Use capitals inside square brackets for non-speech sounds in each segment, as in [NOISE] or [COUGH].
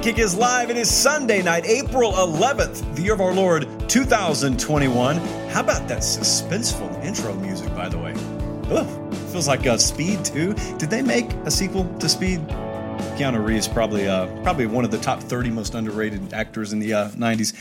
Kick is live. It is Sunday night, April 11th, the year of our Lord 2021. How about that suspenseful intro music, by the way? Ugh, feels like uh, Speed 2. Did they make a sequel to Speed? Keanu Reeves probably uh, probably one of the top 30 most underrated actors in the uh, 90s.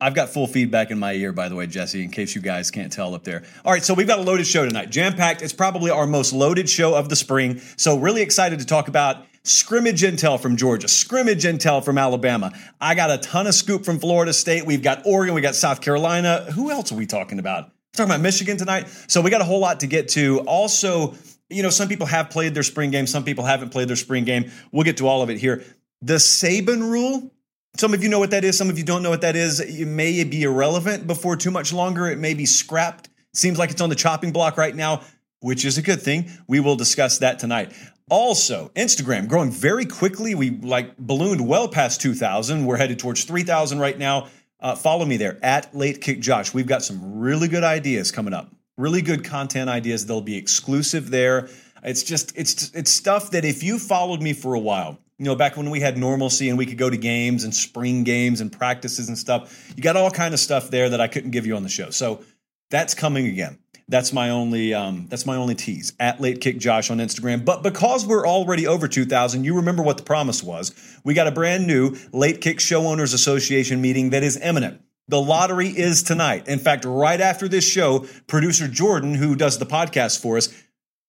I've got full feedback in my ear, by the way, Jesse, in case you guys can't tell up there. All right, so we've got a loaded show tonight. Jam packed. It's probably our most loaded show of the spring. So, really excited to talk about scrimmage intel from Georgia, scrimmage intel from Alabama. I got a ton of scoop from Florida State. We've got Oregon, we got South Carolina. Who else are we talking about? We're talking about Michigan tonight. So, we got a whole lot to get to. Also, you know, some people have played their spring game, some people haven't played their spring game. We'll get to all of it here. The Saban rule some of you know what that is. Some of you don't know what that is. It may be irrelevant before too much longer. It may be scrapped. Seems like it's on the chopping block right now, which is a good thing. We will discuss that tonight. Also, Instagram growing very quickly. We like ballooned well past 2,000. We're headed towards 3,000 right now. Uh, follow me there at Late Kick Josh. We've got some really good ideas coming up. Really good content ideas. They'll be exclusive there. It's just it's it's stuff that if you followed me for a while, you know, back when we had normalcy and we could go to games and spring games and practices and stuff. You got all kind of stuff there that I couldn't give you on the show. So that's coming again. That's my only um, that's my only tease at late kick Josh on Instagram. But because we're already over 2,000, you remember what the promise was. We got a brand new late kick show owners association meeting that is imminent. The lottery is tonight. In fact, right after this show, producer Jordan, who does the podcast for us,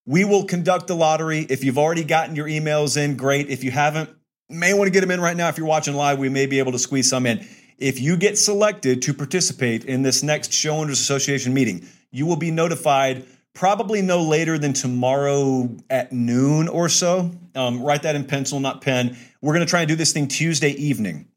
we will conduct the lottery. If you've already gotten your emails in, great. If you haven't, may want to get them in right now. If you're watching live, we may be able to squeeze some in. If you get selected to participate in this next Show Owners Association meeting, you will be notified probably no later than tomorrow at noon or so. Um, write that in pencil, not pen. We're going to try and do this thing Tuesday evening.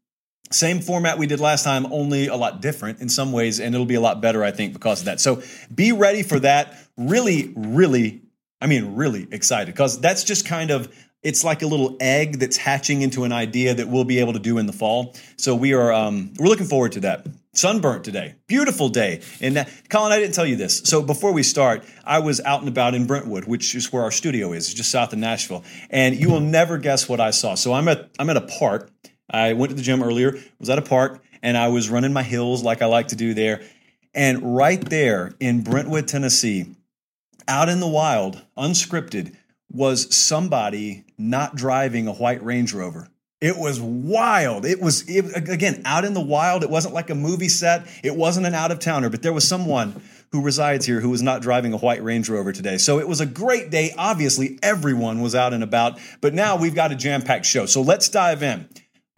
Same format we did last time, only a lot different in some ways, and it'll be a lot better, I think, because of that. So be ready for that. Really, really I mean, really excited because that's just kind of it's like a little egg that's hatching into an idea that we'll be able to do in the fall. So we are um, we're looking forward to that. Sunburnt today, beautiful day. And uh, Colin, I didn't tell you this. So before we start, I was out and about in Brentwood, which is where our studio is, just south of Nashville. And you will never guess what I saw. So I'm at I'm at a park. I went to the gym earlier. Was at a park, and I was running my hills like I like to do there. And right there in Brentwood, Tennessee, out in the wild, unscripted, was somebody not driving a white Range Rover. It was wild. It was, it, again, out in the wild. It wasn't like a movie set. It wasn't an out of towner, but there was someone who resides here who was not driving a white Range Rover today. So it was a great day. Obviously, everyone was out and about, but now we've got a jam packed show. So let's dive in.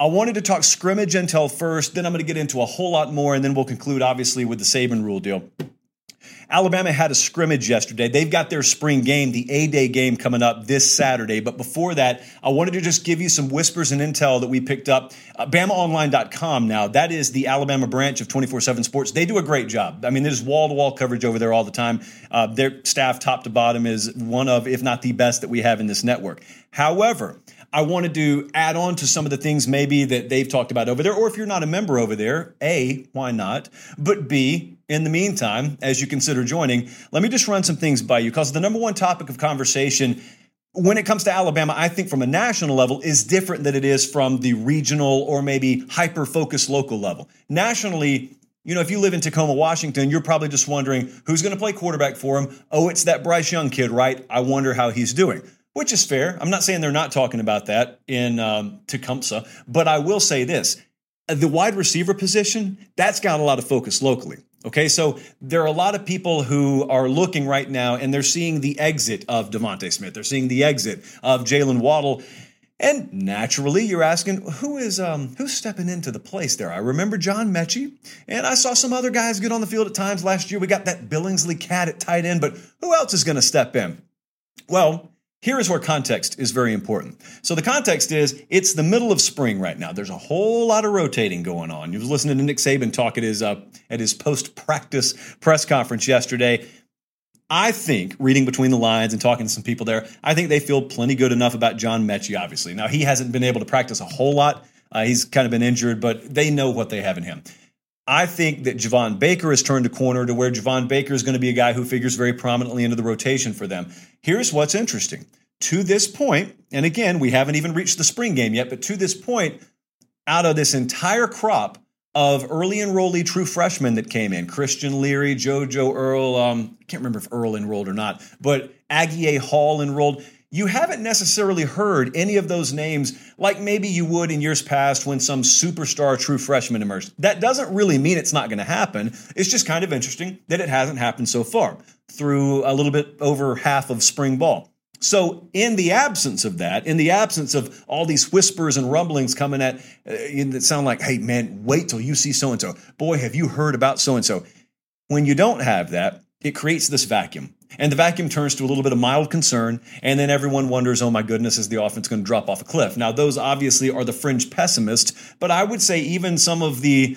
I wanted to talk scrimmage intel first, then I'm going to get into a whole lot more, and then we'll conclude, obviously, with the Saban rule deal. Alabama had a scrimmage yesterday. They've got their spring game, the A Day game coming up this Saturday. But before that, I wanted to just give you some whispers and intel that we picked up. Uh, BamaOnline.com now, that is the Alabama branch of 24 7 Sports. They do a great job. I mean, there's wall to wall coverage over there all the time. Uh, their staff, top to bottom, is one of, if not the best that we have in this network. However, I wanted to add on to some of the things maybe that they've talked about over there, or if you're not a member over there, A, why not? But B, in the meantime, as you consider joining, let me just run some things by you because the number one topic of conversation when it comes to Alabama, I think from a national level is different than it is from the regional or maybe hyper focused local level. Nationally, you know, if you live in Tacoma, Washington, you're probably just wondering who's going to play quarterback for him. Oh, it's that Bryce Young kid, right? I wonder how he's doing, which is fair. I'm not saying they're not talking about that in um, Tecumseh, but I will say this the wide receiver position, that's got a lot of focus locally. Okay, so there are a lot of people who are looking right now and they're seeing the exit of DeVonta Smith. They're seeing the exit of Jaylen Waddle. And naturally, you're asking who is um, who's stepping into the place there. I remember John Metchie, and I saw some other guys get on the field at times last year. We got that Billingsley cat at tight end, but who else is going to step in? Well, here is where context is very important. So the context is it's the middle of spring right now. There's a whole lot of rotating going on. You was listening to Nick Saban talk at his uh, his post practice press conference yesterday. I think reading between the lines and talking to some people there, I think they feel plenty good enough about John Metchie. Obviously, now he hasn't been able to practice a whole lot. Uh, he's kind of been injured, but they know what they have in him. I think that Javon Baker has turned a corner to where Javon Baker is going to be a guy who figures very prominently into the rotation for them. Here's what's interesting. To this point, and again, we haven't even reached the spring game yet, but to this point, out of this entire crop of early enrollee true freshmen that came in Christian Leary, JoJo Earle, um, I can't remember if Earle enrolled or not, but Aggie A. Hall enrolled. You haven't necessarily heard any of those names like maybe you would in years past when some superstar true freshman emerged. That doesn't really mean it's not going to happen. It's just kind of interesting that it hasn't happened so far through a little bit over half of spring ball. So, in the absence of that, in the absence of all these whispers and rumblings coming at uh, that sound like, "Hey, man, wait till you see so and so." Boy, have you heard about so and so? When you don't have that, it creates this vacuum, and the vacuum turns to a little bit of mild concern, and then everyone wonders, "Oh my goodness, is the offense going to drop off a cliff?" Now, those obviously are the fringe pessimists, but I would say even some of the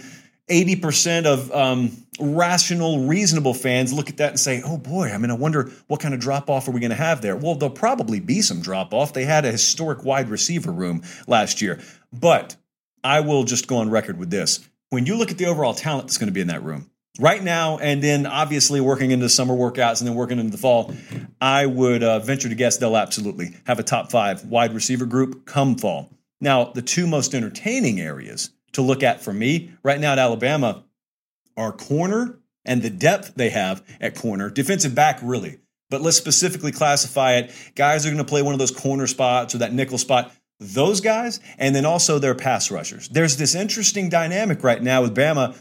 80% of um, rational, reasonable fans look at that and say, oh boy, I mean, I wonder what kind of drop off are we going to have there? Well, there'll probably be some drop off. They had a historic wide receiver room last year. But I will just go on record with this. When you look at the overall talent that's going to be in that room, right now, and then obviously working into summer workouts and then working into the fall, I would uh, venture to guess they'll absolutely have a top five wide receiver group come fall. Now, the two most entertaining areas to look at for me right now at Alabama are corner and the depth they have at corner, defensive back, really. But let's specifically classify it. Guys are going to play one of those corner spots or that nickel spot. Those guys, and then also their pass rushers. There's this interesting dynamic right now with Bama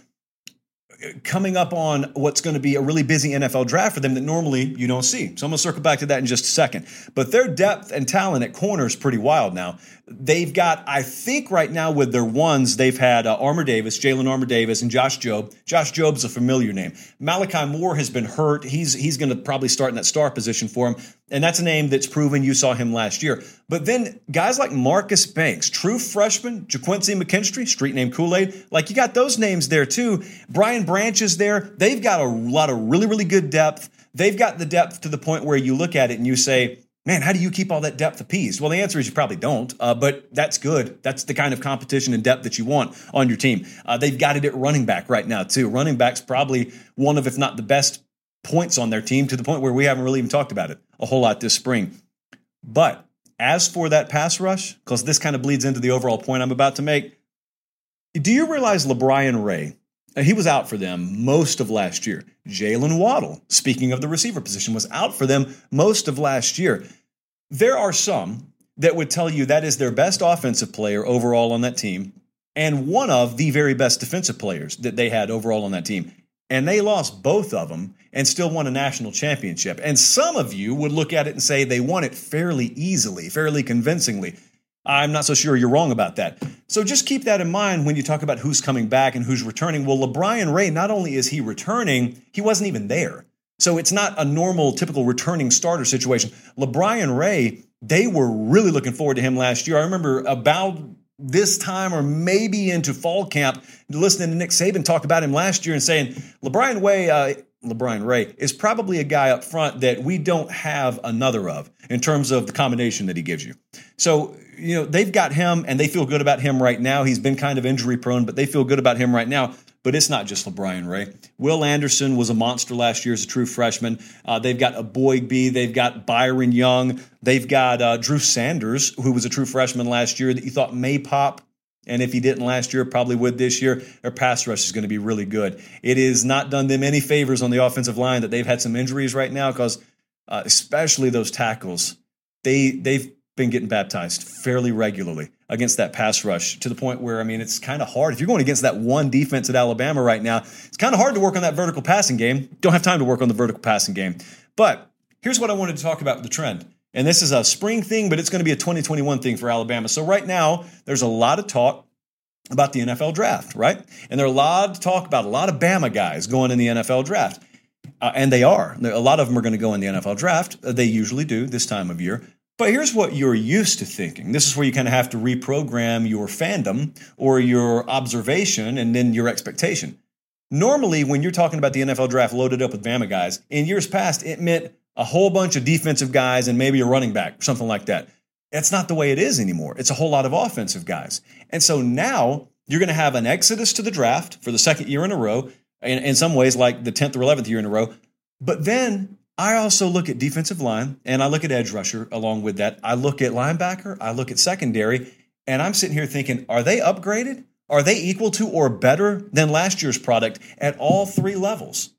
coming up on what's going to be a really busy NFL draft for them that normally you don't see. So I'm going to circle back to that in just a second. But their depth and talent at corner is pretty wild now. They've got, I think, right now with their ones, they've had uh, Armour Davis, Jalyn Armour Davis, and Josh Jobe. Josh Jobe's a familiar name. Malachi Moore has been hurt. He's he's going to probably start in that star position for him, and that's a name that's proven. You saw him last year. But then guys like Marcus Banks, true freshman, Ga'Quincy McKinstry, street name Kool Aid, like you got those names there too. Brian Branch is there. They've got a lot of really really good depth. They've got the depth to the point where you look at it and you say man, how do you keep all that depth appeased? Well, the answer is you probably don't, uh, but that's good. That's the kind of competition and depth that you want on your team. Uh, they've got it at running back right now, too. Running back's probably one of, if not the best points on their team to the point where we haven't really even talked about it a whole lot this spring. But as for that pass rush, because this kind of bleeds into the overall point I'm about to make, do you realize LaBryan Ray Uh, he was out for them most of last year. Jaylen Waddle, speaking of the receiver position, was out for them most of last year. There are some that would tell you that is their best offensive player overall on that team and one of the very best defensive players that they had overall on that team. And they lost both of them and still won a national championship. And some of you would look at it and say they won it fairly easily, fairly convincingly. I'm not so sure you're wrong about that. So just keep that in mind when you talk about who's coming back and who's returning. Well, LaBryan Ray, not only is he returning, he wasn't even there. So it's not a normal, typical returning starter situation. LaBryan Ray, they were really looking forward to him last year. I remember about this time or maybe into fall camp, listening to Nick Saban talk about him last year and saying, LaBryan Ray, uh, LaBryan Ray is probably a guy up front that we don't have another of in terms of the combination that he gives you. So you know, they've got him and they feel good about him right now. He's been kind of injury prone, but they feel good about him right now. But it's not just LaBryan Ray. Will Anderson was a monster last year as a true freshman. Uh, they've got Eboigbe. They've got Byron Young. They've got uh, Drew Sanders, who was a true freshman last year that you thought may pop. And if he didn't last year, probably would this year. Their pass rush is going to be really good. It has not done them any favors on the offensive line that they've had some injuries right now because, uh, especially those tackles, they they've been getting baptized fairly regularly against that pass rush to the point where, I mean, it's kind of hard. If you're going against that one defense at Alabama right now, it's kind of hard to work on that vertical passing game. Don't have time to work on the vertical passing game. But here's what I wanted to talk about the trend. And this is a spring thing, but it's going to be a 2021 thing for Alabama. So right now, there's a lot of talk about the NFL draft, right? And there's a lot of talk about a lot of Bama guys going in the NFL draft. Uh, and they are. A lot of them are going to go in the NFL draft. They usually do this time of year. But here's what you're used to thinking. This is where you kind of have to reprogram your fandom or your observation and then your expectation. Normally, when you're talking about the NFL draft loaded up with Bama guys, in years past, it meant a whole bunch of defensive guys and maybe a running back, something like that. That's not the way it is anymore. It's a whole lot of offensive guys. And so now you're going to have an exodus to the draft for the second year in a row, in, in some ways, like the 10th or 11th year in a row. But then I also look at defensive line and I look at edge rusher along with that. I look at linebacker, I look at secondary, And I'm sitting here thinking, are they upgraded? Are they equal to or better than last year's product at all three levels?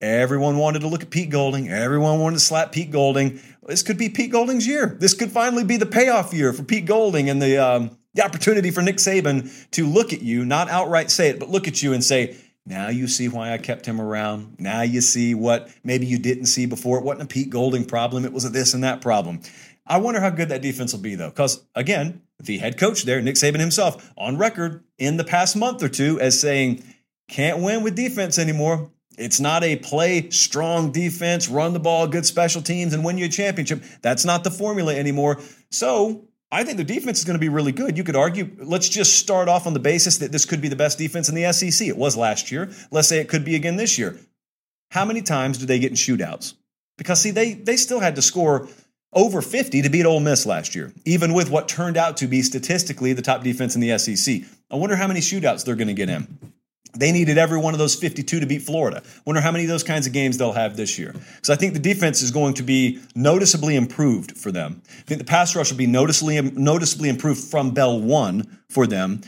Everyone wanted to look at Pete Golding. Everyone wanted to slap Pete Golding. This could be Pete Golding's year. This could finally be the payoff year for Pete Golding and the um, the opportunity for Nick Saban to look at you, not outright say it, but look at you and say, now you see why I kept him around. Now you see what maybe you didn't see before. It wasn't a Pete Golding problem. It was a this and that problem. I wonder how good that defense will be, though, because again, the head coach there, Nick Saban himself, on record in the past month or two as saying, can't win with defense anymore. It's not a play strong defense, run the ball, good special teams, and win you a championship. That's not the formula anymore. So I think the defense is going to be really good. You could argue, let's just start off on the basis that this could be the best defense in the SEC. It was last year. Let's say it could be again this year. How many times do they get in shootouts? Because see, they they still had to score over 50 to beat Ole Miss last year, even with what turned out to be statistically the top defense in the SEC. I wonder how many shootouts they're going to get in. They needed every one of those 52 to beat Florida. Wonder how many of those kinds of games they'll have this year. Because I think the defense is going to be noticeably improved for them. I think the pass rush will be noticeably, noticeably improved from Bell 1 for them.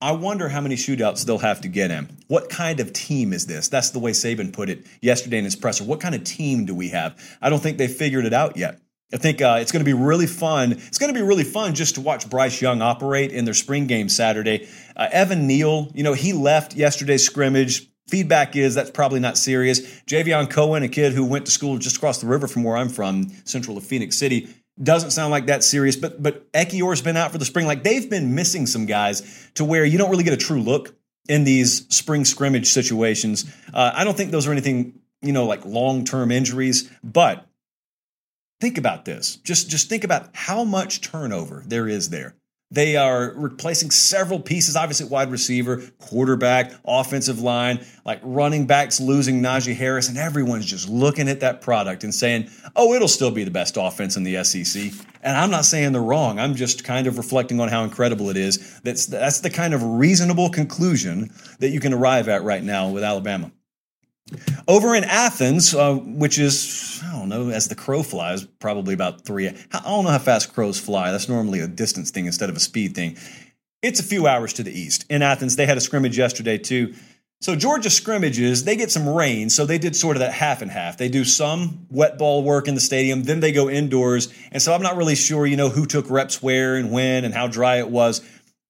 I wonder how many shootouts they'll have to get in. What kind of team is this? That's the way Saban put it yesterday in his presser. What kind of team do we have? I don't think they figured it out yet. I think uh, it's going to be really fun. It's going to be really fun just to watch Bryce Young operate in their spring game Saturday. Uh, Evan Neal, you know, he left yesterday's scrimmage. Feedback is that's probably not serious. Javion Cohen, a kid who went to school just across the river from where I'm from, central of Phenix City, doesn't sound like that serious. But but Ekiyor's been out for the spring. Like they've been missing some guys to where you don't really get a true look in these spring scrimmage situations. Uh, I don't think those are anything you know like long term injuries, but Think about this. Just, just think about how much turnover there is there. They are replacing several pieces, obviously, wide receiver, quarterback, offensive line, like running backs losing Najee Harris, and everyone's just looking at that product and saying, oh, it'll still be the best offense in the SEC. And I'm not saying they're wrong. I'm just kind of reflecting on how incredible it is. That's, that's the kind of reasonable conclusion that you can arrive at right now with Alabama. Over in Athens, uh, which is, I don't know, as the crow flies, probably about three. I don't know how fast crows fly. That's normally a distance thing instead of a speed thing. It's a few hours to the east. In Athens, they had a scrimmage yesterday, too. So, Georgia scrimmages, they get some rain. So, they did sort of that half and half. They do some wet ball work in the stadium, then they go indoors. And so, I'm not really sure, you know, who took reps where and when and how dry it was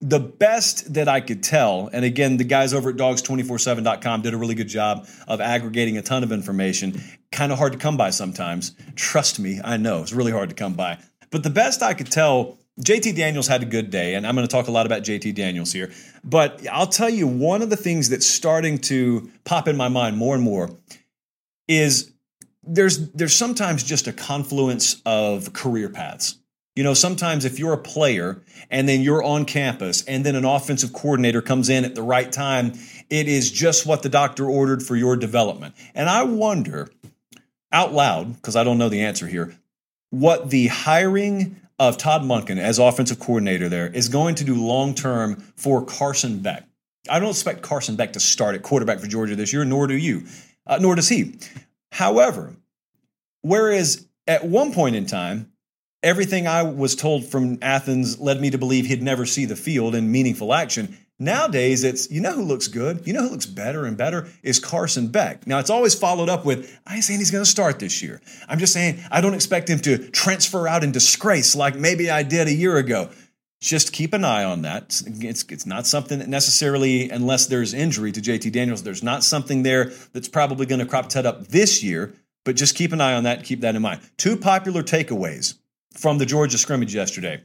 the best that I could tell, and again, the guys over at dawgs247.com did a really good job of aggregating a ton of information. Kind of hard to come by sometimes. Trust me, I know it's really hard to come by. But the best I could tell, JT Daniels had a good day, and I'm going to talk a lot about JT Daniels here. But I'll tell you, one of the things that's starting to pop in my mind more and more is there's there's sometimes just a confluence of career paths. You know, sometimes if you're a player and then you're on campus and then an offensive coordinator comes in at the right time, it is just what the doctor ordered for your development. And I wonder out loud, because I don't know the answer here, what the hiring of Todd Monken as offensive coordinator there is going to do long term for Carson Beck. I don't expect Carson Beck to start at quarterback for Georgia this year, nor do you, uh, nor does he. However, whereas at one point in time, Everything I was told from Athens led me to believe he'd never see the field in meaningful action. Nowadays, it's, you know who looks good? You know who looks better and better? Is Carson Beck. Now, it's always followed up with, I ain't saying he's going to start this year. I'm just saying I don't expect him to transfer out in disgrace like maybe I did a year ago. Just keep an eye on that. It's, it's not something that necessarily, unless there's injury to JT Daniels, there's not something there that's probably going to crop head up this year, but just keep an eye on that. Keep that in mind. Two popular takeaways from the Georgia scrimmage yesterday.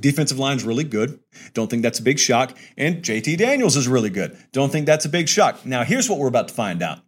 Defensive line's really good. Don't think that's a big shock. And JT Daniels is really good. Don't think that's a big shock. Now, here's what we're about to find out.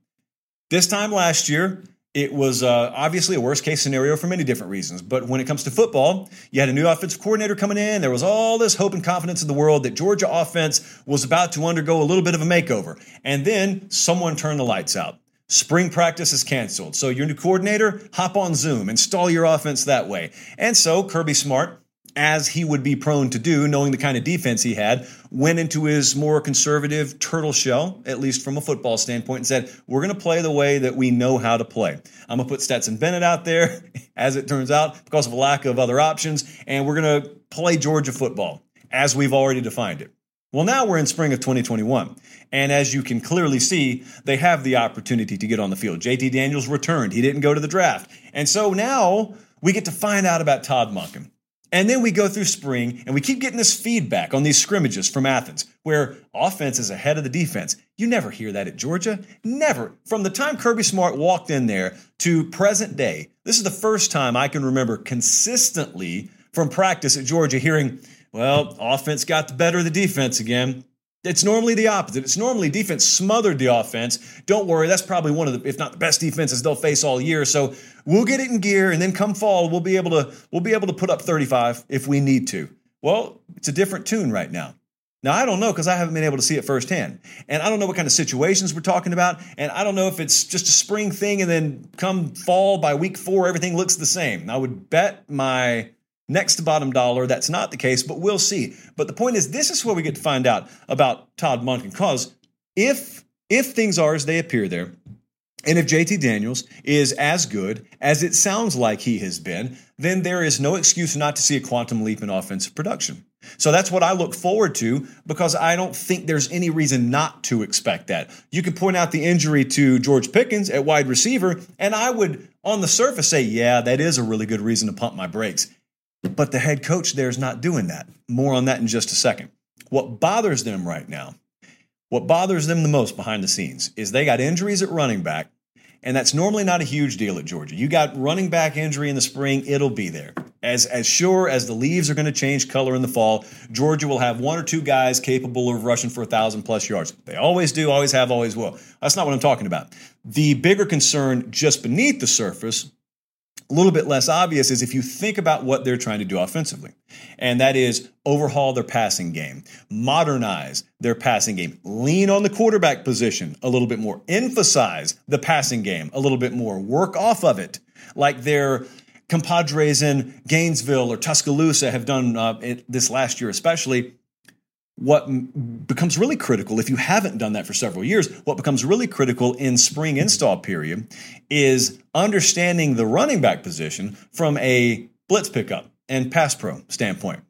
This time last year, it was uh, obviously a worst case scenario for many different reasons. But when it comes to football, you had a new offensive coordinator coming in. There was all this hope and confidence in the world that Georgia offense was about to undergo a little bit of a makeover. And then someone turned the lights out. Spring practice is canceled. So your new coordinator, hop on Zoom, install your offense that way. And so Kirby Smart, as he would be prone to do, knowing the kind of defense he had, went into his more conservative turtle shell, at least from a football standpoint, and said, We're going to play the way that we know how to play. I'm going to put Stetson Bennett out there, [LAUGHS] as it turns out, because of a lack of other options, and we're going to play Georgia football. as we've already defined it. Well, now we're in spring of 2021. And as you can clearly see, they have the opportunity to get on the field. JT Daniels returned. He didn't go to the draft. And so now we get to find out about Todd Monken. And then we go through spring and we keep getting this feedback on these scrimmages from Athens where offense is ahead of the defense. You never hear that at Georgia. Never. From the time Kirby Smart walked in there to present day, this is the first time I can remember consistently from practice at Georgia hearing, well, offense got the better of the defense again. It's normally the opposite. It's normally defense smothered the offense. Don't worry, that's probably one of the, if not the best defenses they'll face all year. So we'll get it in gear, and then come fall, we'll be able to we'll be able to put up 35 if we need to. Well, it's a different tune right now. Now I don't know because I haven't been able to see it firsthand, and I don't know what kind of situations we're talking about, and I don't know if it's just a spring thing, and then come fall by week four everything looks the same. I would bet my next to bottom dollar. That's not the case, but we'll see. But the point is, this is where we get to find out about Todd Monken. Because if if things are as they appear there, and if JT Daniels is as good as it sounds like he has been, then there is no excuse not to see a quantum leap in offensive production. So that's what I look forward to because I don't think there's any reason not to expect that. You could point out the injury to George Pickens at wide receiver, and I would, on the surface, say, yeah, that is a really good reason to pump my brakes. But the head coach there is not doing that. More on that in just a second. What bothers them right now, what bothers them the most behind the scenes, is they got injuries at running back, and that's normally not a huge deal at Georgia. You got running back injury in the spring, it'll be there. As, as sure as the leaves are going to change color in the fall, Georgia will have one or two guys capable of rushing for a thousand plus yards. They always do, always have, always will. That's not what I'm talking about. The bigger concern just beneath the surface a little bit less obvious is if you think about what they're trying to do offensively, and that is overhaul their passing game, modernize their passing game, lean on the quarterback position a little bit more, emphasize the passing game a little bit more, work off of it like their compadres in Gainesville or Tuscaloosa have done uh, this last year, especially what becomes really critical if you haven't done that for several years what becomes really critical in spring install period is understanding the running back position from a blitz pickup and pass pro standpoint.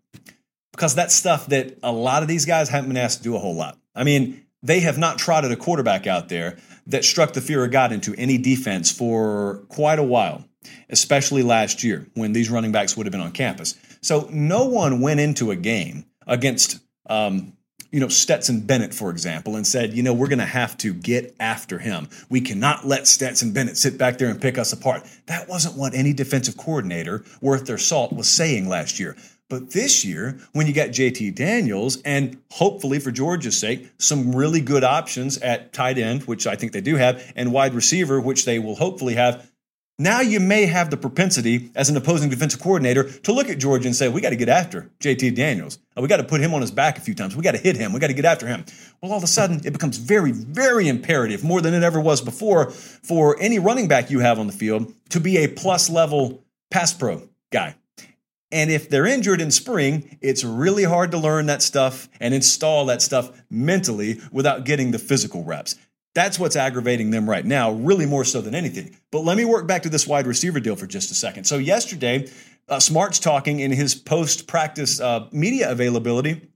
Because that's stuff that a lot of these guys haven't been asked to do a whole lot. I mean they have not trotted a quarterback out there that struck the fear of god into any defense for quite a while especially last year when these running backs would have been on campus. So no one went into a game against um, you know, Stetson Bennett, for example, and said, you know, we're going to have to get after him. We cannot let Stetson Bennett sit back there and pick us apart. That wasn't what any defensive coordinator worth their salt was saying last year. But this year, when you got JT Daniels and hopefully for Georgia's sake, some really good options at tight end, which I think they do have, and wide receiver, which they will hopefully have, now you may have the propensity as an opposing defensive coordinator to look at Georgia and say, we got to get after JT Daniels. We got to put him on his back a few times. We got to hit him. We got to get after him. Well, all of a sudden, it becomes very, very imperative, more than it ever was before, for any running back you have on the field to be a plus level pass pro guy. And if they're injured in spring, it's really hard to learn that stuff and install that stuff mentally without getting the physical reps. That's what's aggravating them right now, really more so than anything. But let me work back to this wide receiver deal for just a second. So, yesterday, uh, Smart's talking in his post practice uh, media availability.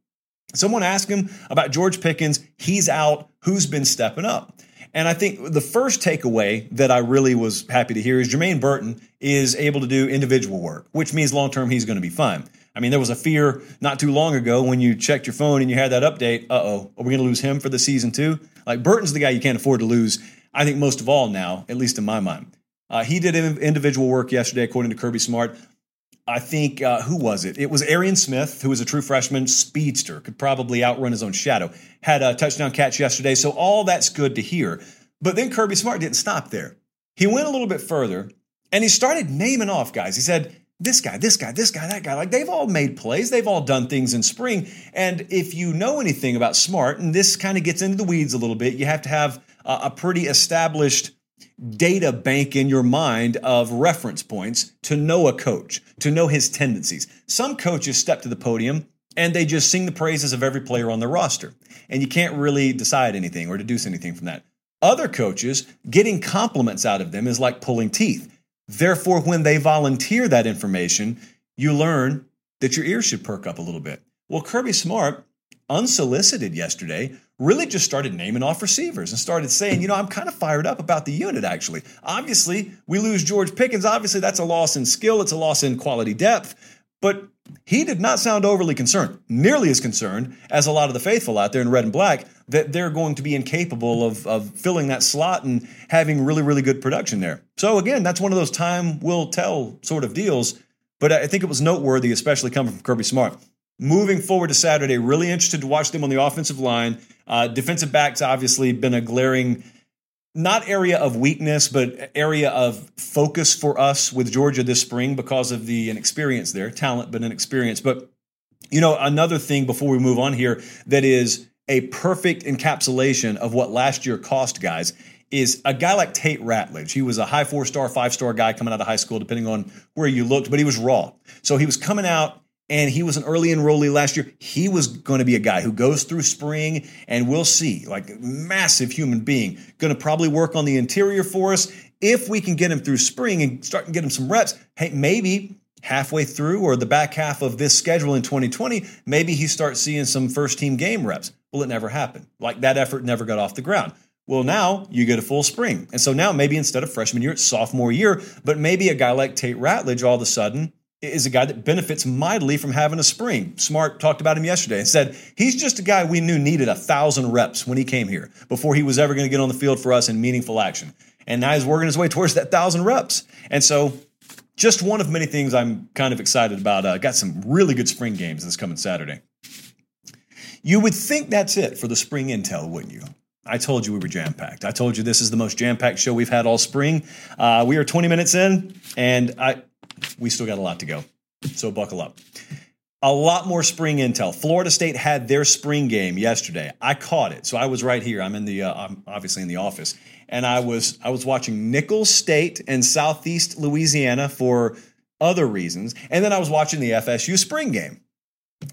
Someone asked him about George Pickens. He's out. Who's been stepping up? And I think the first takeaway that I really was happy to hear is Jermaine Burton is able to do individual work, which means long term he's going to be fine. I mean, there was a fear not too long ago when you checked your phone and you had that update. Uh oh, are we going to lose him for the season too? Like Burton's the guy you can't afford to lose. I think most of all now, at least in my mind. Uh, he did individual work yesterday, according to Kirby Smart. I think uh, who was it? It was Arian Smith, who was a true freshman speedster, could probably outrun his own shadow. Had a touchdown catch yesterday, so all that's good to hear. But then Kirby Smart didn't stop there. He went a little bit further and he started naming off guys. He said, this guy, this guy, this guy, that guy. Like they've all made plays, they've all done things in spring. And if you know anything about Smart, and this kind of gets into the weeds a little bit, you have to have a, a pretty established data bank in your mind of reference points to know a coach, to know his tendencies. Some coaches step to the podium and they just sing the praises of every player on their roster. And you can't really decide anything or deduce anything from that. Other coaches, getting compliments out of them is like pulling teeth. Therefore, when they volunteer that information, you learn that your ears should perk up a little bit. Well, Kirby Smart, unsolicited yesterday, really just started naming off receivers and started saying, you know, I'm kind of fired up about the unit, actually. Obviously, we lose George Pickens. Obviously, that's a loss in skill, it's a loss in quality depth. But he did not sound overly concerned, nearly as concerned as a lot of the faithful out there in red and black, that they're going to be incapable of, of filling that slot and having really, really good production there. So, again, that's one of those time will tell sort of deals. But I think it was noteworthy, especially coming from Kirby Smart. Moving forward to Saturday, really interested to watch them on the offensive line. Uh, defensive backs obviously been a glaring, not area of weakness, but area of focus for us with Georgia this spring because of the inexperience there, talent but inexperience. But you know, another thing before we move on here that is a perfect encapsulation of what last year cost guys is a guy like Tate Ratledge. He was a high four star, five star guy coming out of high school, depending on where you looked, but he was raw. So he was coming out and he was an early enrollee last year. He was going to be a guy who goes through spring, and we'll see, like massive human being, going to probably work on the interior for us. If we can get him through spring and start to get him some reps, hey, maybe halfway through or the back half of this schedule in 2020, maybe he starts seeing some first team game reps. Well, it never happened. Like that effort never got off the ground. Well, now you get a full spring. And so now maybe instead of freshman year, it's sophomore year, but maybe a guy like Tate Ratledge all of a sudden is a guy that benefits mightily from having a spring. Smart talked about him yesterday and said he's just a guy we knew needed a thousand reps when he came here before he was ever going to get on the field for us in meaningful action. And now he's working his way towards that thousand reps. And so, just one of many things I'm kind of excited about. Uh, got some really good spring games this coming Saturday. You would think that's it for the spring intel, wouldn't you? I told you we were jam packed. I told you this is the most jam packed show we've had all spring. Uh, we are 20 minutes in, and I we still got a lot to go. So buckle up. A lot more spring intel. Florida State had their spring game yesterday. I caught it, so I was right here. I'm in the, uh, I'm obviously in the office, and I was I was watching Nicholls State and Southeast Louisiana for other reasons, and then I was watching the FSU spring game.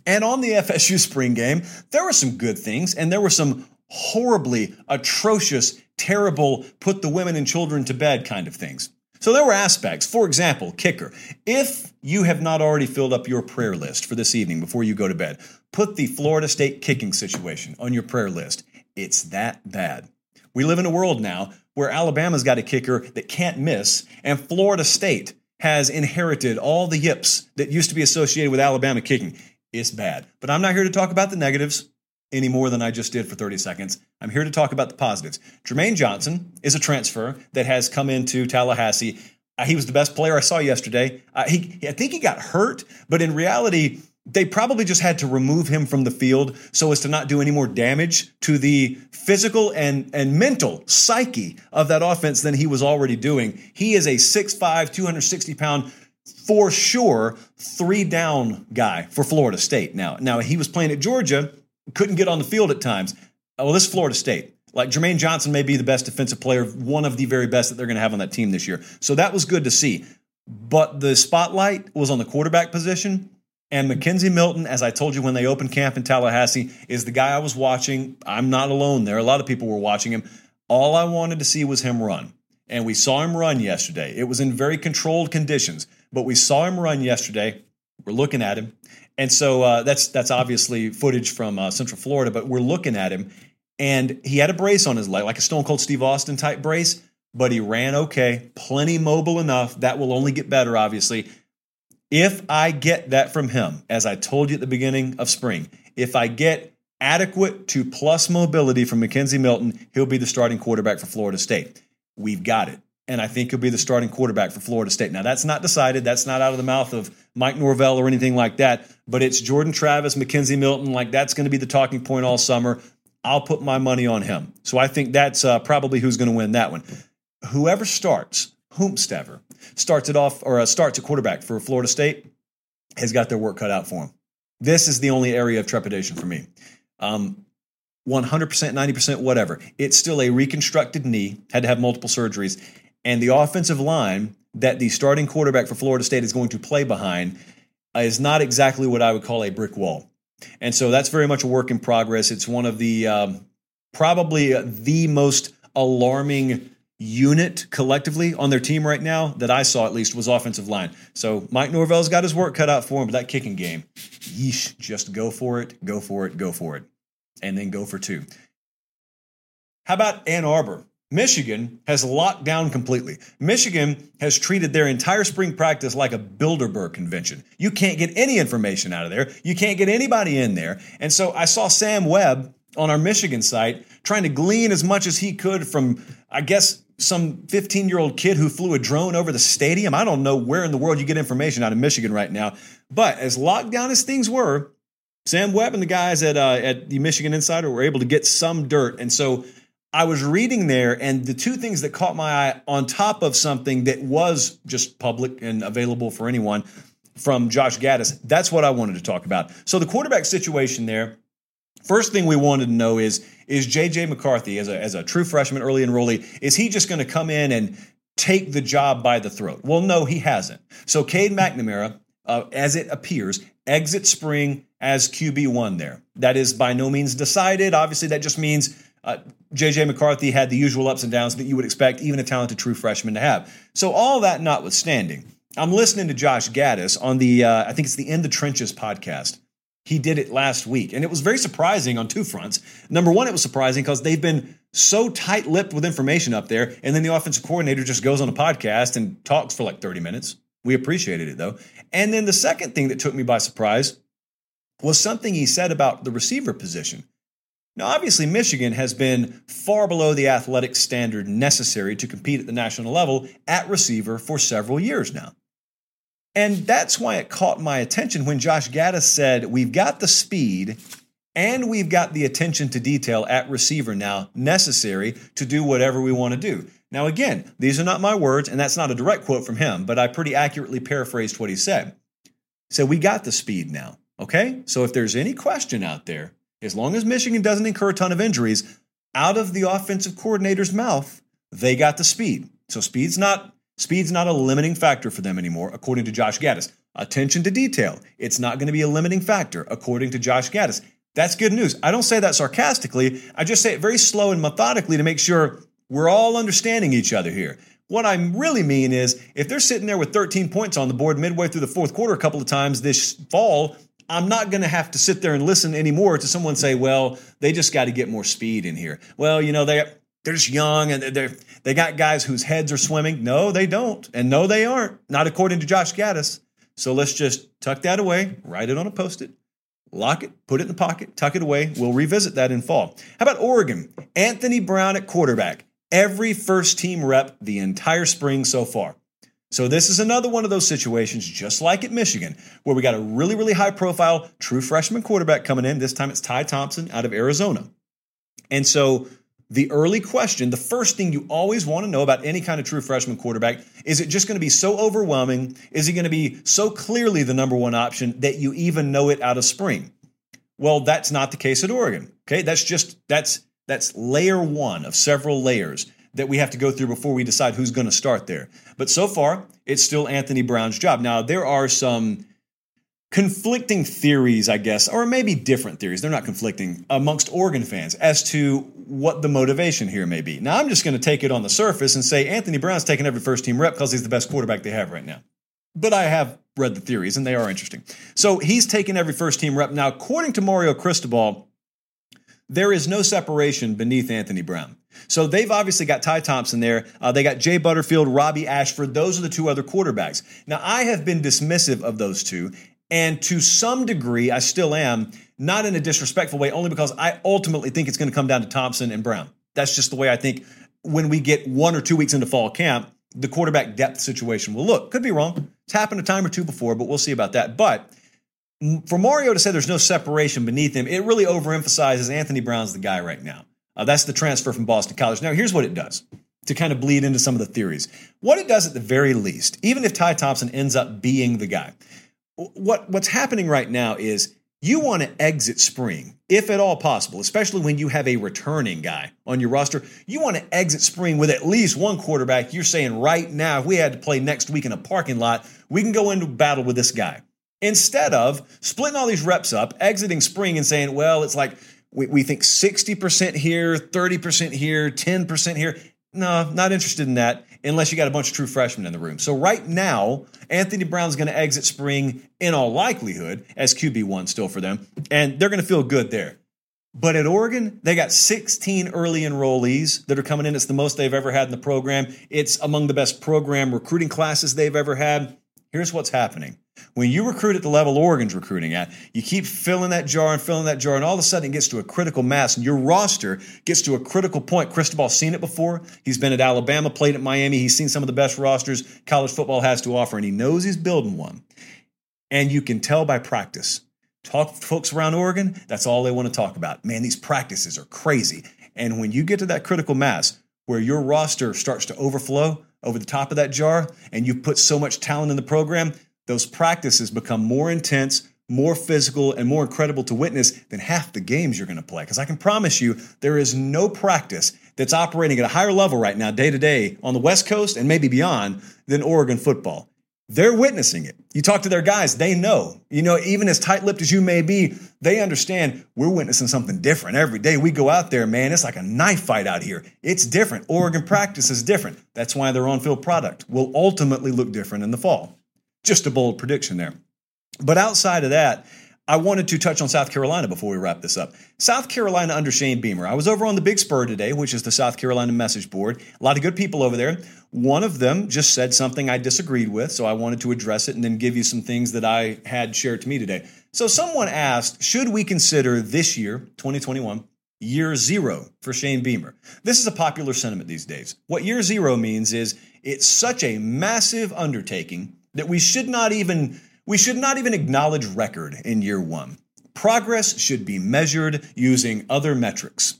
And on the FSU spring game, there were some good things, and there were some horribly atrocious, terrible, put the women and children to bed kind of things. So there were aspects. For example, kicker. If you have not already filled up your prayer list for this evening before you go to bed, put the Florida State kicking situation on your prayer list. It's that bad. We live in a world now where Alabama's got a kicker that can't miss, and Florida State has inherited all the yips that used to be associated with Alabama kicking. It's bad. But I'm not here to talk about the negatives any more than I just did for 30 seconds. I'm here to talk about the positives. Jermaine Johnson is a transfer that has come into Tallahassee. Uh, he was the best player I saw yesterday. Uh, he, I think he got hurt, but in reality, they probably just had to remove him from the field so as to not do any more damage to the physical and, and mental psyche of that offense than he was already doing. He is a 6'5, 260 pound, for sure, three down guy for Florida State. Now, now he was playing at Georgia couldn't get on the field at times. Uh, well, this is Florida State. Like Jermaine Johnson may be the best defensive player, one of the very best that they're going to have on that team this year. So that was good to see. But the spotlight was on the quarterback position. And McKenzie Milton, as I told you when they opened camp in Tallahassee, is the guy I was watching. I'm not alone there. A lot of people were watching him. All I wanted to see was him run. And we saw him run yesterday. It was in very controlled conditions, but we saw him run yesterday. We're looking at him. And so uh, that's that's obviously footage from uh, Central Florida, but we're looking at him, and he had a brace on his leg, like a Stone Cold Steve Austin type brace, but he ran okay, plenty mobile enough. That will only get better, obviously. If I get that from him, as I told you at the beginning of spring, if I get adequate to plus mobility from McKenzie Milton, he'll be the starting quarterback for Florida State. We've got it and I think he'll be the starting quarterback for Florida State. Now, that's not decided. That's not out of the mouth of Mike Norvell or anything like that, but it's Jordan Travis, McKenzie Milton. Like, that's going to be the talking point all summer. I'll put my money on him. So I think that's uh, probably who's going to win that one. Whoever starts, whomstever, starts it off or uh, starts a quarterback for Florida State has got their work cut out for him. This is the only area of trepidation for me. Um, 100%, 90%, whatever. It's still a reconstructed knee, had to have multiple surgeries and the offensive line that the starting quarterback for Florida State is going to play behind is not exactly what I would call a brick wall. And so that's very much a work in progress. It's one of the um, probably the most alarming unit collectively on their team right now that I saw at least was offensive line. So Mike Norvell's got his work cut out for him, but that kicking game, yeesh, just go for it, go for it, go for it, and then go for two. How about Ann Arbor? Michigan has locked down completely. Michigan has treated their entire spring practice like a Bilderberg convention. You can't get any information out of there. You can't get anybody in there. And so I saw Sam Webb on our Michigan site trying to glean as much as he could from, I guess, some 15 year old kid who flew a drone over the stadium. I don't know where in the world you get information out of Michigan right now. But as locked down as things were, Sam Webb and the guys at, uh, at the Michigan Insider were able to get some dirt. And so I was reading there, and the two things that caught my eye on top of something that was just public and available for anyone from Josh Gattis, that's what I wanted to talk about. So, the quarterback situation there, first thing we wanted to know is is JJ McCarthy, as a, as a true freshman, early enrollee, is he just going to come in and take the job by the throat? Well, no, he hasn't. So, Cade McNamara, uh, as it appears, exit spring as QB1 there. That is by no means decided. Obviously, that just means uh, JJ McCarthy had the usual ups and downs that you would expect even a talented true freshman to have. So, all that notwithstanding, I'm listening to Josh Gattis on the, uh, I think it's the In the Trenches podcast. He did it last week, and it was very surprising on two fronts. Number one, it was surprising because they've been so tight lipped with information up there, and then the offensive coordinator just goes on a podcast and talks for like 30 minutes. We appreciated it though. And then the second thing that took me by surprise was something he said about the receiver position. Now, obviously, Michigan has been far below the athletic standard necessary to compete at the national level at receiver for several years now. And that's why it caught my attention when Josh Gattis said, We've got the speed and we've got the attention to detail at receiver now necessary to do whatever we want to do. Now, again, these are not my words, and that's not a direct quote from him, but I pretty accurately paraphrased what he said. So we got the speed now, okay? So if there's any question out there, as long as Michigan doesn't incur a ton of injuries, out of the offensive coordinator's mouth, they got the speed. So speed's not speed's not a limiting factor for them anymore, according to Josh Gattis. Attention to detail. It's not going to be a limiting factor, according to Josh Gattis. That's good news. I don't say that sarcastically. I just say it very slow and methodically to make sure we're all understanding each other here. What I really mean is if they're sitting there with 13 points on the board midway through the fourth quarter a couple of times this fall I'm not going to have to sit there and listen anymore to someone say, well, they just got to get more speed in here. Well, you know, they, they're just young and they're, they got guys whose heads are swimming. No, they don't. And no, they aren't. Not according to Josh Gattis. So let's just tuck that away, write it on a post it, lock it, put it in the pocket, tuck it away. We'll revisit that in fall. How about Oregon? Anthony Brown at quarterback. Every first team rep the entire spring so far. So this is another one of those situations, just like at Michigan, where we got a really, really high profile true freshman quarterback coming in. This time it's Ty Thompson out of Arizona. And so the early question, the first thing you always want to know about any kind of true freshman quarterback, is it just going to be so overwhelming? Is he going to be so clearly the number one option that you even know it out of spring? Well, that's not the case at Oregon. Okay, that's just that's that's layer one of several layers that we have to go through before we decide who's going to start there. But so far, it's still Anthony Brown's job. Now, there are some conflicting theories, I guess, or maybe different theories. They're not conflicting amongst Oregon fans as to what the motivation here may be. Now, I'm just going to take it on the surface and say Anthony Brown's taking every first team rep because he's the best quarterback they have right now. But I have read the theories and they are interesting. So he's taking every first team rep. Now, according to Mario Cristobal, there is no separation beneath Anthony Brown. So they've obviously got Ty Thompson there. Uh, they got Jay Butterfield, Robbie Ashford. Those are the two other quarterbacks. Now, I have been dismissive of those two. And to some degree, I still am, not in a disrespectful way, only because I ultimately think it's going to come down to Thompson and Brown. That's just the way I think when we get one or two weeks into fall camp, the quarterback depth situation will look. Could be wrong. It's happened a time or two before, but we'll see about that. But for Mario to say there's no separation beneath him, it really overemphasizes Anthony Brown's the guy right now. Uh, that's the transfer from Boston College. Now, here's what it does to kind of bleed into some of the theories. What it does at the very least, even if Ty Thompson ends up being the guy, what, what's happening right now is you want to exit spring, if at all possible, especially when you have a returning guy on your roster. You want to exit spring with at least one quarterback. You're saying right now, if we had to play next week in a parking lot, we can go into battle with this guy instead of splitting all these reps up, exiting spring and saying, well, it's like we, we think 60% here, 30% here, 10% here. no, not interested in that unless you got a bunch of true freshmen in the room. So right now, Anthony Brown's going to exit spring in all likelihood as QB1 still for them, and they're going to feel good there. But at Oregon, they got 16 early enrollees that are coming in. It's the most they've ever had in the program. It's among the best program recruiting classes they've ever had. Here's what's happening. When you recruit at the level Oregon's recruiting at, you keep filling that jar and filling that jar, and all of a sudden it gets to a critical mass, and your roster gets to a critical point. Cristobal's seen it before. He's been at Alabama, played at Miami. He's seen some of the best rosters college football has to offer, and he knows he's building one. And you can tell by practice. Talk to folks around Oregon, that's all they want to talk about. Man, these practices are crazy. And when you get to that critical mass where your roster starts to overflow over the top of that jar and you put so much talent in the program, those practices become more intense, more physical, and more incredible to witness than half the games you're going to play. Because I can promise you, there is no practice that's operating at a higher level right now, day to day, on the West Coast and maybe beyond, than Oregon football. They're witnessing it. You talk to their guys, they know. You know, even as tight lipped as you may be, they understand we're witnessing something different. Every day we go out there, man, it's like a knife fight out here. It's different. Oregon practice is different. That's why their on field product will ultimately look different in the fall. Just a bold prediction there. But outside of that, I wanted to touch on South Carolina before we wrap this up. South Carolina under Shane Beamer. I was over on the Big Spur today, which is the South Carolina message board. A lot of good people over there. One of them just said something I disagreed with, so I wanted to address it and then give you some things that I had shared to me today. So someone asked, should we consider this year, 2021, year zero for Shane Beamer? This is a popular sentiment these days. What year zero means is it's such a massive undertaking that we should not even we should not even acknowledge record in year one. Progress should be measured using other metrics.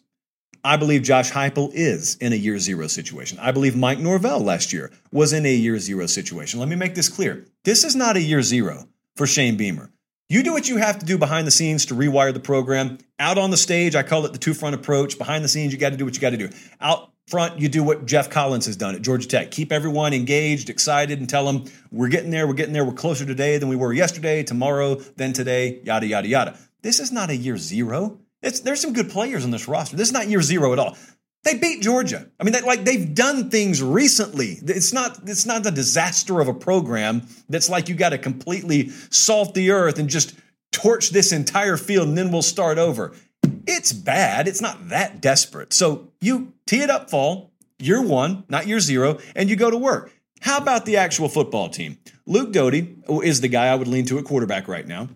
I believe Josh Heupel is in a year zero situation. I believe Mike Norvell last year was in a year zero situation. Let me make this clear. This is not a year zero for Shane Beamer. You do what you have to do behind the scenes to rewire the program. Out on the stage, I call it the two front approach. Behind the scenes, you got to do what you got to do. Out front, you do what Geoff Collins has done at Georgia Tech. Keep everyone engaged, excited, and tell them we're getting there, we're getting there, we're closer today than we were yesterday, tomorrow, than today, yada, yada, yada. This is not a year zero. It's, there's some good players on this roster. This is not year zero at all. They beat Georgia. I mean, they, like they've done things recently. It's not it's not a disaster of a program that's like you got to completely salt the earth and just torch this entire field and then we'll start over. It's bad. It's not that desperate. So you tee it up fall, year one, not year zero, and you go to work. How about the actual football team? Luke Doty is the guy I would lean to at quarterback right now.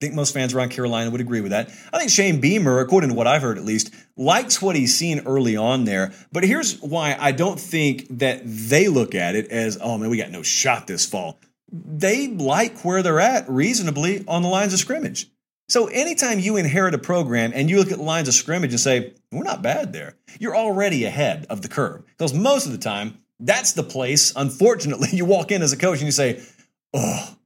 I think most fans around Carolina would agree with that. I think Shane Beamer, according to what I've heard at least, likes what he's seen early on there. But here's why I don't think that they look at it as, oh man, we got no shot this fall. They like where they're at reasonably on the lines of scrimmage. So anytime you inherit a program and you look at lines of scrimmage and say, we're not bad there, you're already ahead of the curve. Because most of the time, that's the place, unfortunately, [LAUGHS] you walk in as a coach and you say, oh,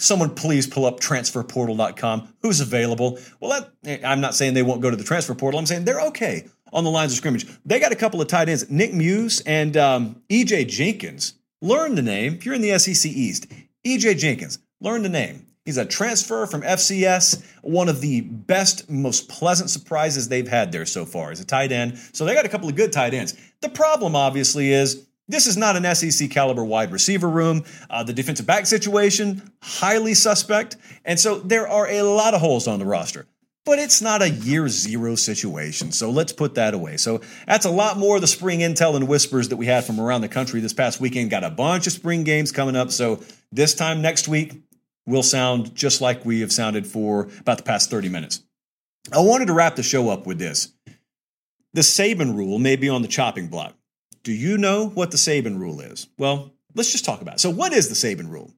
someone please pull up transferportal.com. Who's available? Well, that, I'm not saying they won't go to the transfer portal. I'm saying they're okay on the lines of scrimmage. They got a couple of tight ends, Nick Muse and um, EJ Jenkins. Learn the name if you're in the SEC East. EJ Jenkins, learn the name. He's a transfer from FCS, one of the best, most pleasant surprises they've had there so far as a tight end. So they got a couple of good tight ends. The problem, obviously, is this is not an SEC caliber wide receiver room. Uh, the defensive back situation, highly suspect. And so there are a lot of holes on the roster. But it's not a year zero situation. So let's put that away. So that's a lot more of the spring intel and whispers that we had from around the country this past weekend. Got a bunch of spring games coming up. So this time next week, will sound just like we have sounded for about the past 30 minutes. I wanted to wrap the show up with this. The Saban rule may be on the chopping block. Do you know what the Saban rule is? Well, let's just talk about it. So, what is the Saban rule?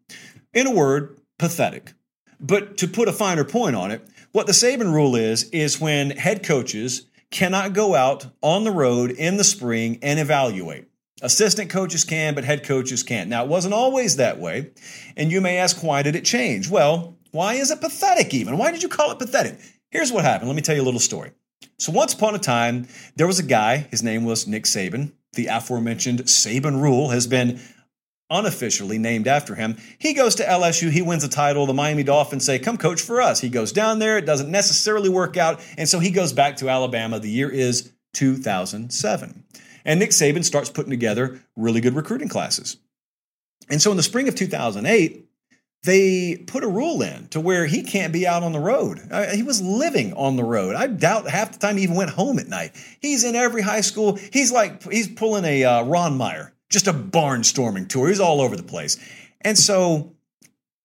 In a word, pathetic. But to put a finer point on it, what the Saban rule is, is when head coaches cannot go out on the road in the spring and evaluate. Assistant coaches can, but head coaches can't. Now, it wasn't always that way. And you may ask, why did it change? Well, why is it pathetic even? Why did you call it pathetic? Here's what happened. Let me tell you a little story. So, once upon a time, there was a guy, his name was Nick Saban. The aforementioned Saban rule has been unofficially named after him. He goes to LSU, he wins a title. The Miami Dolphins say, Come coach for us. He goes down there, it doesn't necessarily work out. And so he goes back to Alabama. The year is 2007. And Nick Saban starts putting together really good recruiting classes. And so in the spring of 2008, they put a rule in to where he can't be out on the road. Uh, he was living on the road. I doubt half the time he even went home at night. He's in every high school. He's like, he's pulling a uh, Ron Meyer, just a barnstorming tour. He's all over the place. And so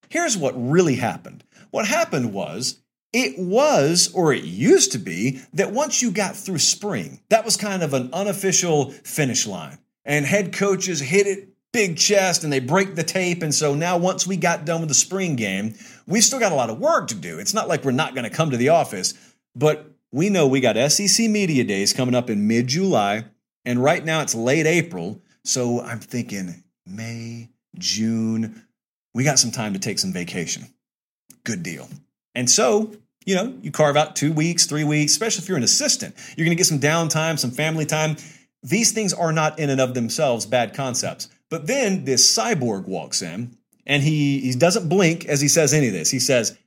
here's what really happened. What happened was it was, or it used to be, that once you got through spring, that was kind of an unofficial finish line. And head coaches hit it big chest and they break the tape. And so now, once we got done with the spring game, we still got a lot of work to do. It's not like we're not going to come to the office, but we know we got SEC Media Days coming up in mid July. And right now it's late April. So I'm thinking May, June, we got some time to take some vacation. Good deal. And so, you know, you carve out two weeks, three weeks, especially if you're an assistant. You're going to get some downtime, some family time. These things are not in and of themselves bad concepts. But then this cyborg walks in and he, he doesn't blink as he says any of this. He says,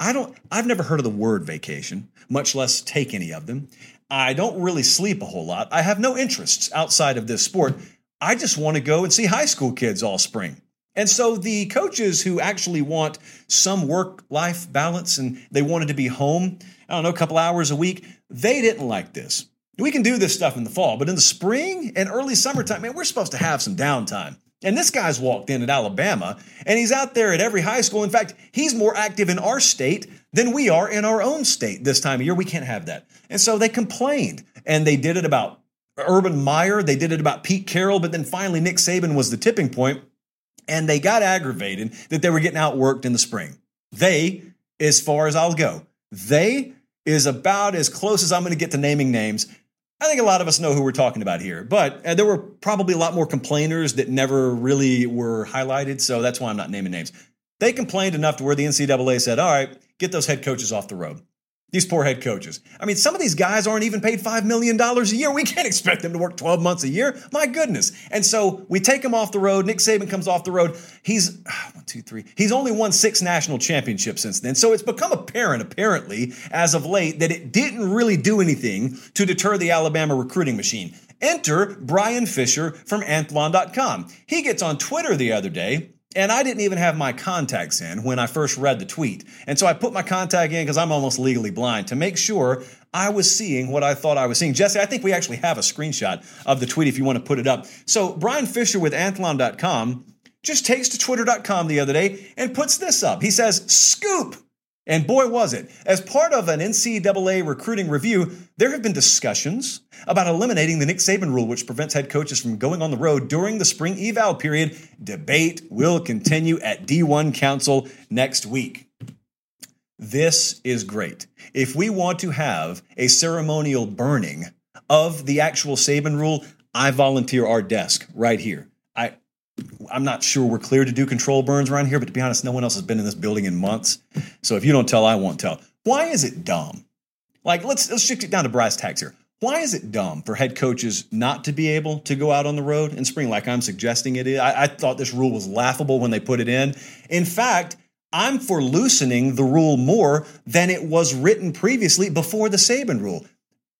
I don't, I've never heard of the word vacation, much less take any of them. I don't really sleep a whole lot. I have no interests outside of this sport. I just want to go and see high school kids all spring. And so the coaches who actually want some work life balance and they wanted to be home, I don't know, a couple hours a week, they didn't like this. We can do this stuff in the fall, but in the spring and early summertime, man, we're supposed to have some downtime. And this guy's walked in at Alabama and he's out there at every high school. In fact, he's more active in our state than we are in our own state this time of year. We can't have that. And so they complained and they did it about Urban Meyer, they did it about Pete Carroll, but then finally Nick Saban was the tipping point and they got aggravated that they were getting outworked in the spring. They, as far as I'll go, they is about as close as I'm going to get to naming names. I think a lot of us know who we're talking about here, but uh, there were probably a lot more complainers that never really were highlighted, so that's why I'm not naming names. They complained enough to where the NCAA said, all right, get those head coaches off the road. These poor head coaches. I mean, some of these guys aren't even paid $5 million a year. We can't expect them to work 12 months a year. My goodness. And so we take him off the road. Nick Saban comes off the road. He's ah, one, two, three. He's only won six national championships since then. So it's become apparent, apparently, as of late, that it didn't really do anything to deter the Alabama recruiting machine. Enter Bryan Fischer from Athlon.com. He gets on Twitter the other day and I didn't even have my contacts in when I first read the tweet. And so I put my contact in because I'm almost legally blind to make sure I was seeing what I thought I was seeing. Jesse, I think we actually have a screenshot of the tweet if you want to put it up. So Bryan Fischer with Athlon.com just takes to twitter.com the other day and puts this up. He says, Scoop! And boy, was it. As part of an NCAA recruiting review, there have been discussions about eliminating the Nick Saban rule, which prevents head coaches from going on the road during the spring eval period. Debate will continue at D1 Council next week. This is great. If we want to have a ceremonial burning of the actual Saban rule, I volunteer our desk right here. I'm not sure we're clear to do control burns around here, but to be honest, no one else has been in this building in months. So if you don't tell, I won't tell. Why is it dumb? Like let's let's shift it down to brass tacks here. Why is it dumb for head coaches not to be able to go out on the road in spring, like I'm suggesting it is? I, I thought this rule was laughable when they put it in. In fact, I'm for loosening the rule more than it was written previously before the Saban rule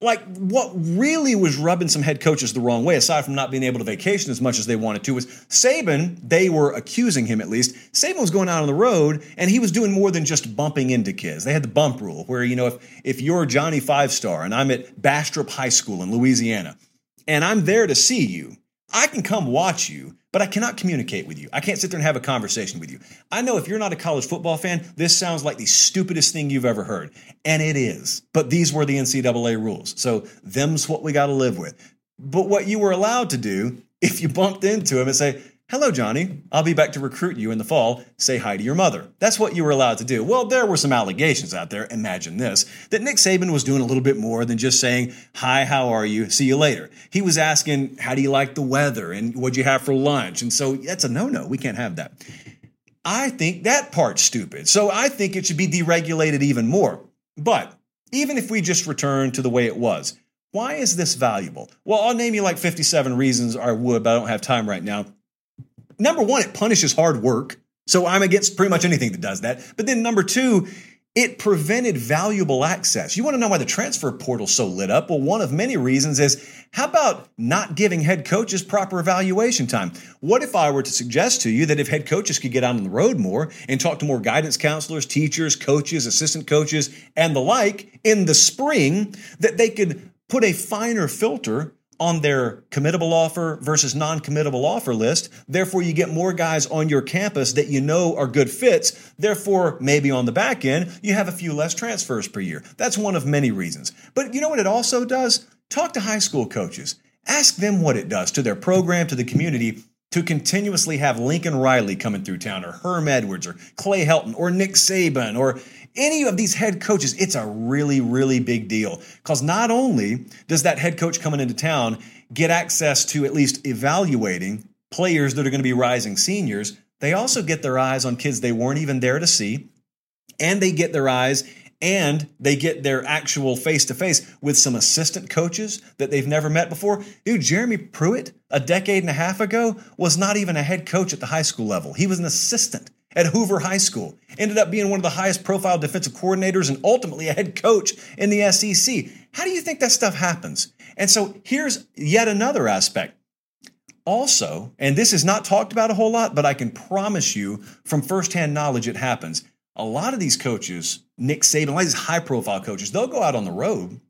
like what really was rubbing some head coaches the wrong way, aside from not being able to vacation as much as they wanted to, was Saban. They were accusing him at least. Saban was going out on the road and he was doing more than just bumping into kids. They had the bump rule, where you know if if you're Johnny Five Star and I'm at Bastrop High School in Louisiana, and I'm there to see you, I can come watch you, but I cannot communicate with you. I can't sit there and have a conversation with you. I know if you're not a college football fan, this sounds like the stupidest thing you've ever heard. And it is. But these were the NCAA rules. So them's what we got to live with. But what you were allowed to do, if you bumped into him and say, Hello, Johnny. I'll be back to recruit you in the fall. Say hi to your mother. That's what you were allowed to do. Well, there were some allegations out there. Imagine this that Nick Saban was doing a little bit more than just saying, Hi, how are you? See you later. He was asking, How do you like the weather? And what'd you have for lunch? And so that's a no no. We can't have that. I think that part's stupid. So I think it should be deregulated even more. But even if we just return to the way it was, why is this valuable? Well, I'll name you like 57 reasons I would, but I don't have time right now number one, it punishes hard work. So I'm against pretty much anything that does that. But then number two, it prevented valuable access. You want to know why the transfer portal's so lit up? Well, one of many reasons is how about not giving head coaches proper evaluation time? What if I were to suggest to you that if head coaches could get out on the road more and talk to more guidance counselors, teachers, coaches, assistant coaches, and the like in the spring, that they could put a finer filter on their committable offer versus non committable offer list. Therefore, you get more guys on your campus that you know are good fits. Therefore, maybe on the back end, you have a few less transfers per year. That's one of many reasons. But you know what it also does? Talk to high school coaches. Ask them what it does to their program, to the community, to continuously have Lincoln Riley coming through town, or Herm Edwards, or Clay Helton, or Nick Saban, or any of these head coaches, it's a really, really big deal. Because not only does that head coach coming into town get access to at least evaluating players that are going to be rising seniors, they also get their eyes on kids they weren't even there to see, and they get their eyes and they get their actual face to face with some assistant coaches that they've never met before. Dude, Jeremy Pruitt, a decade and a half ago, was not even a head coach at the high school level. He was an assistant at Hoover High School, ended up being one of the highest profile defensive coordinators and ultimately a head coach in the SEC. How do you think that stuff happens? And so here's yet another aspect. Also, and this is not talked about a whole lot, but I can promise you from firsthand knowledge it happens. A lot of these coaches, Nick Saban, a lot of these high profile coaches, they'll go out on the road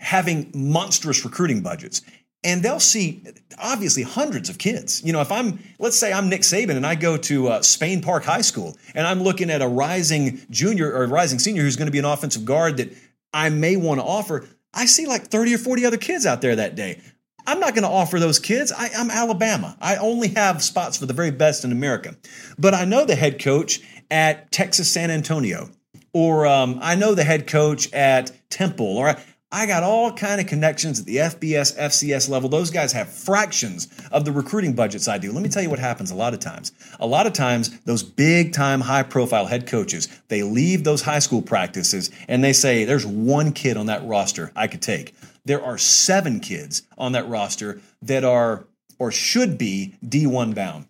having monstrous recruiting budgets and they'll see obviously hundreds of kids. You know, if I'm, let's say I'm Nick Saban and I go to uh, Spain Park High School and I'm looking at a rising junior or rising senior who's going to be an offensive guard that I may want to offer, I see like 30 or 40 other kids out there that day. I'm not going to offer those kids. I, am Alabama. I only have spots for the very best in America. But I know the head coach at Texas San Antonio, or um, I know the head coach at Temple, or I got all kind of connections at the FBS, FCS level. Those guys have fractions of the recruiting budgets I do. Let me tell you what happens a lot of times. A lot of times, those big time, high profile head coaches, they leave those high school practices and they say, there's one kid on that roster I could take. There are seven kids on that roster that are or should be D1 bound.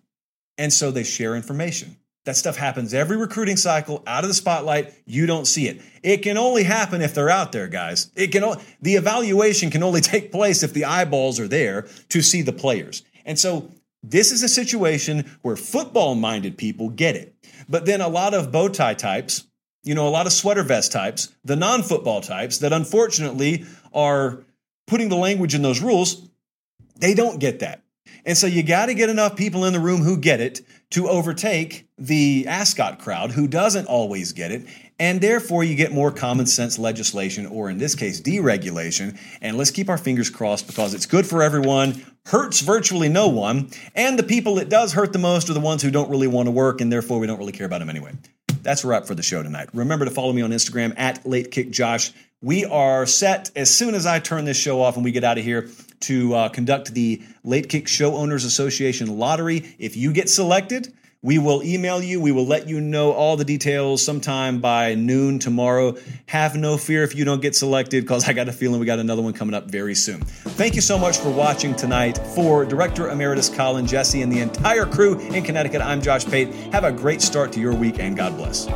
And so they share information. That stuff happens every recruiting cycle out of the spotlight. You don't see it. It can only happen if they're out there, guys. It can the evaluation can only [LAUGHS] take place if the eyeballs are there to see the players. And so this is a situation where football minded people get it. But then a lot of bow tie types, you know, a lot of sweater vest types, the non football types that unfortunately are putting the language in those rules, they don't get that. And so you got to get enough people in the room who get it to overtake the ascot crowd who doesn't always get it. And therefore, you get more common sense legislation, or in this case, deregulation. And let's keep our fingers crossed because it's good for everyone, hurts virtually no one. And the people it does hurt the most are the ones who don't really want to work, and therefore we don't really care about them anyway. That's a wrap for the show tonight. Remember to follow me on Instagram at LateKickJosh. We are set as soon as I turn this show off and we get out of here to uh, conduct the Late Kick Show Owners Association lottery. If you get selected, we will email you. We will let you know all the details sometime by noon tomorrow. Have no fear if you don't get selected, because I got a feeling we got another one coming up very soon. Thank you so much for watching tonight. For Director Emeritus Colin Jesse and the entire crew in Connecticut, I'm Josh Pate. Have a great start to your week, and God bless.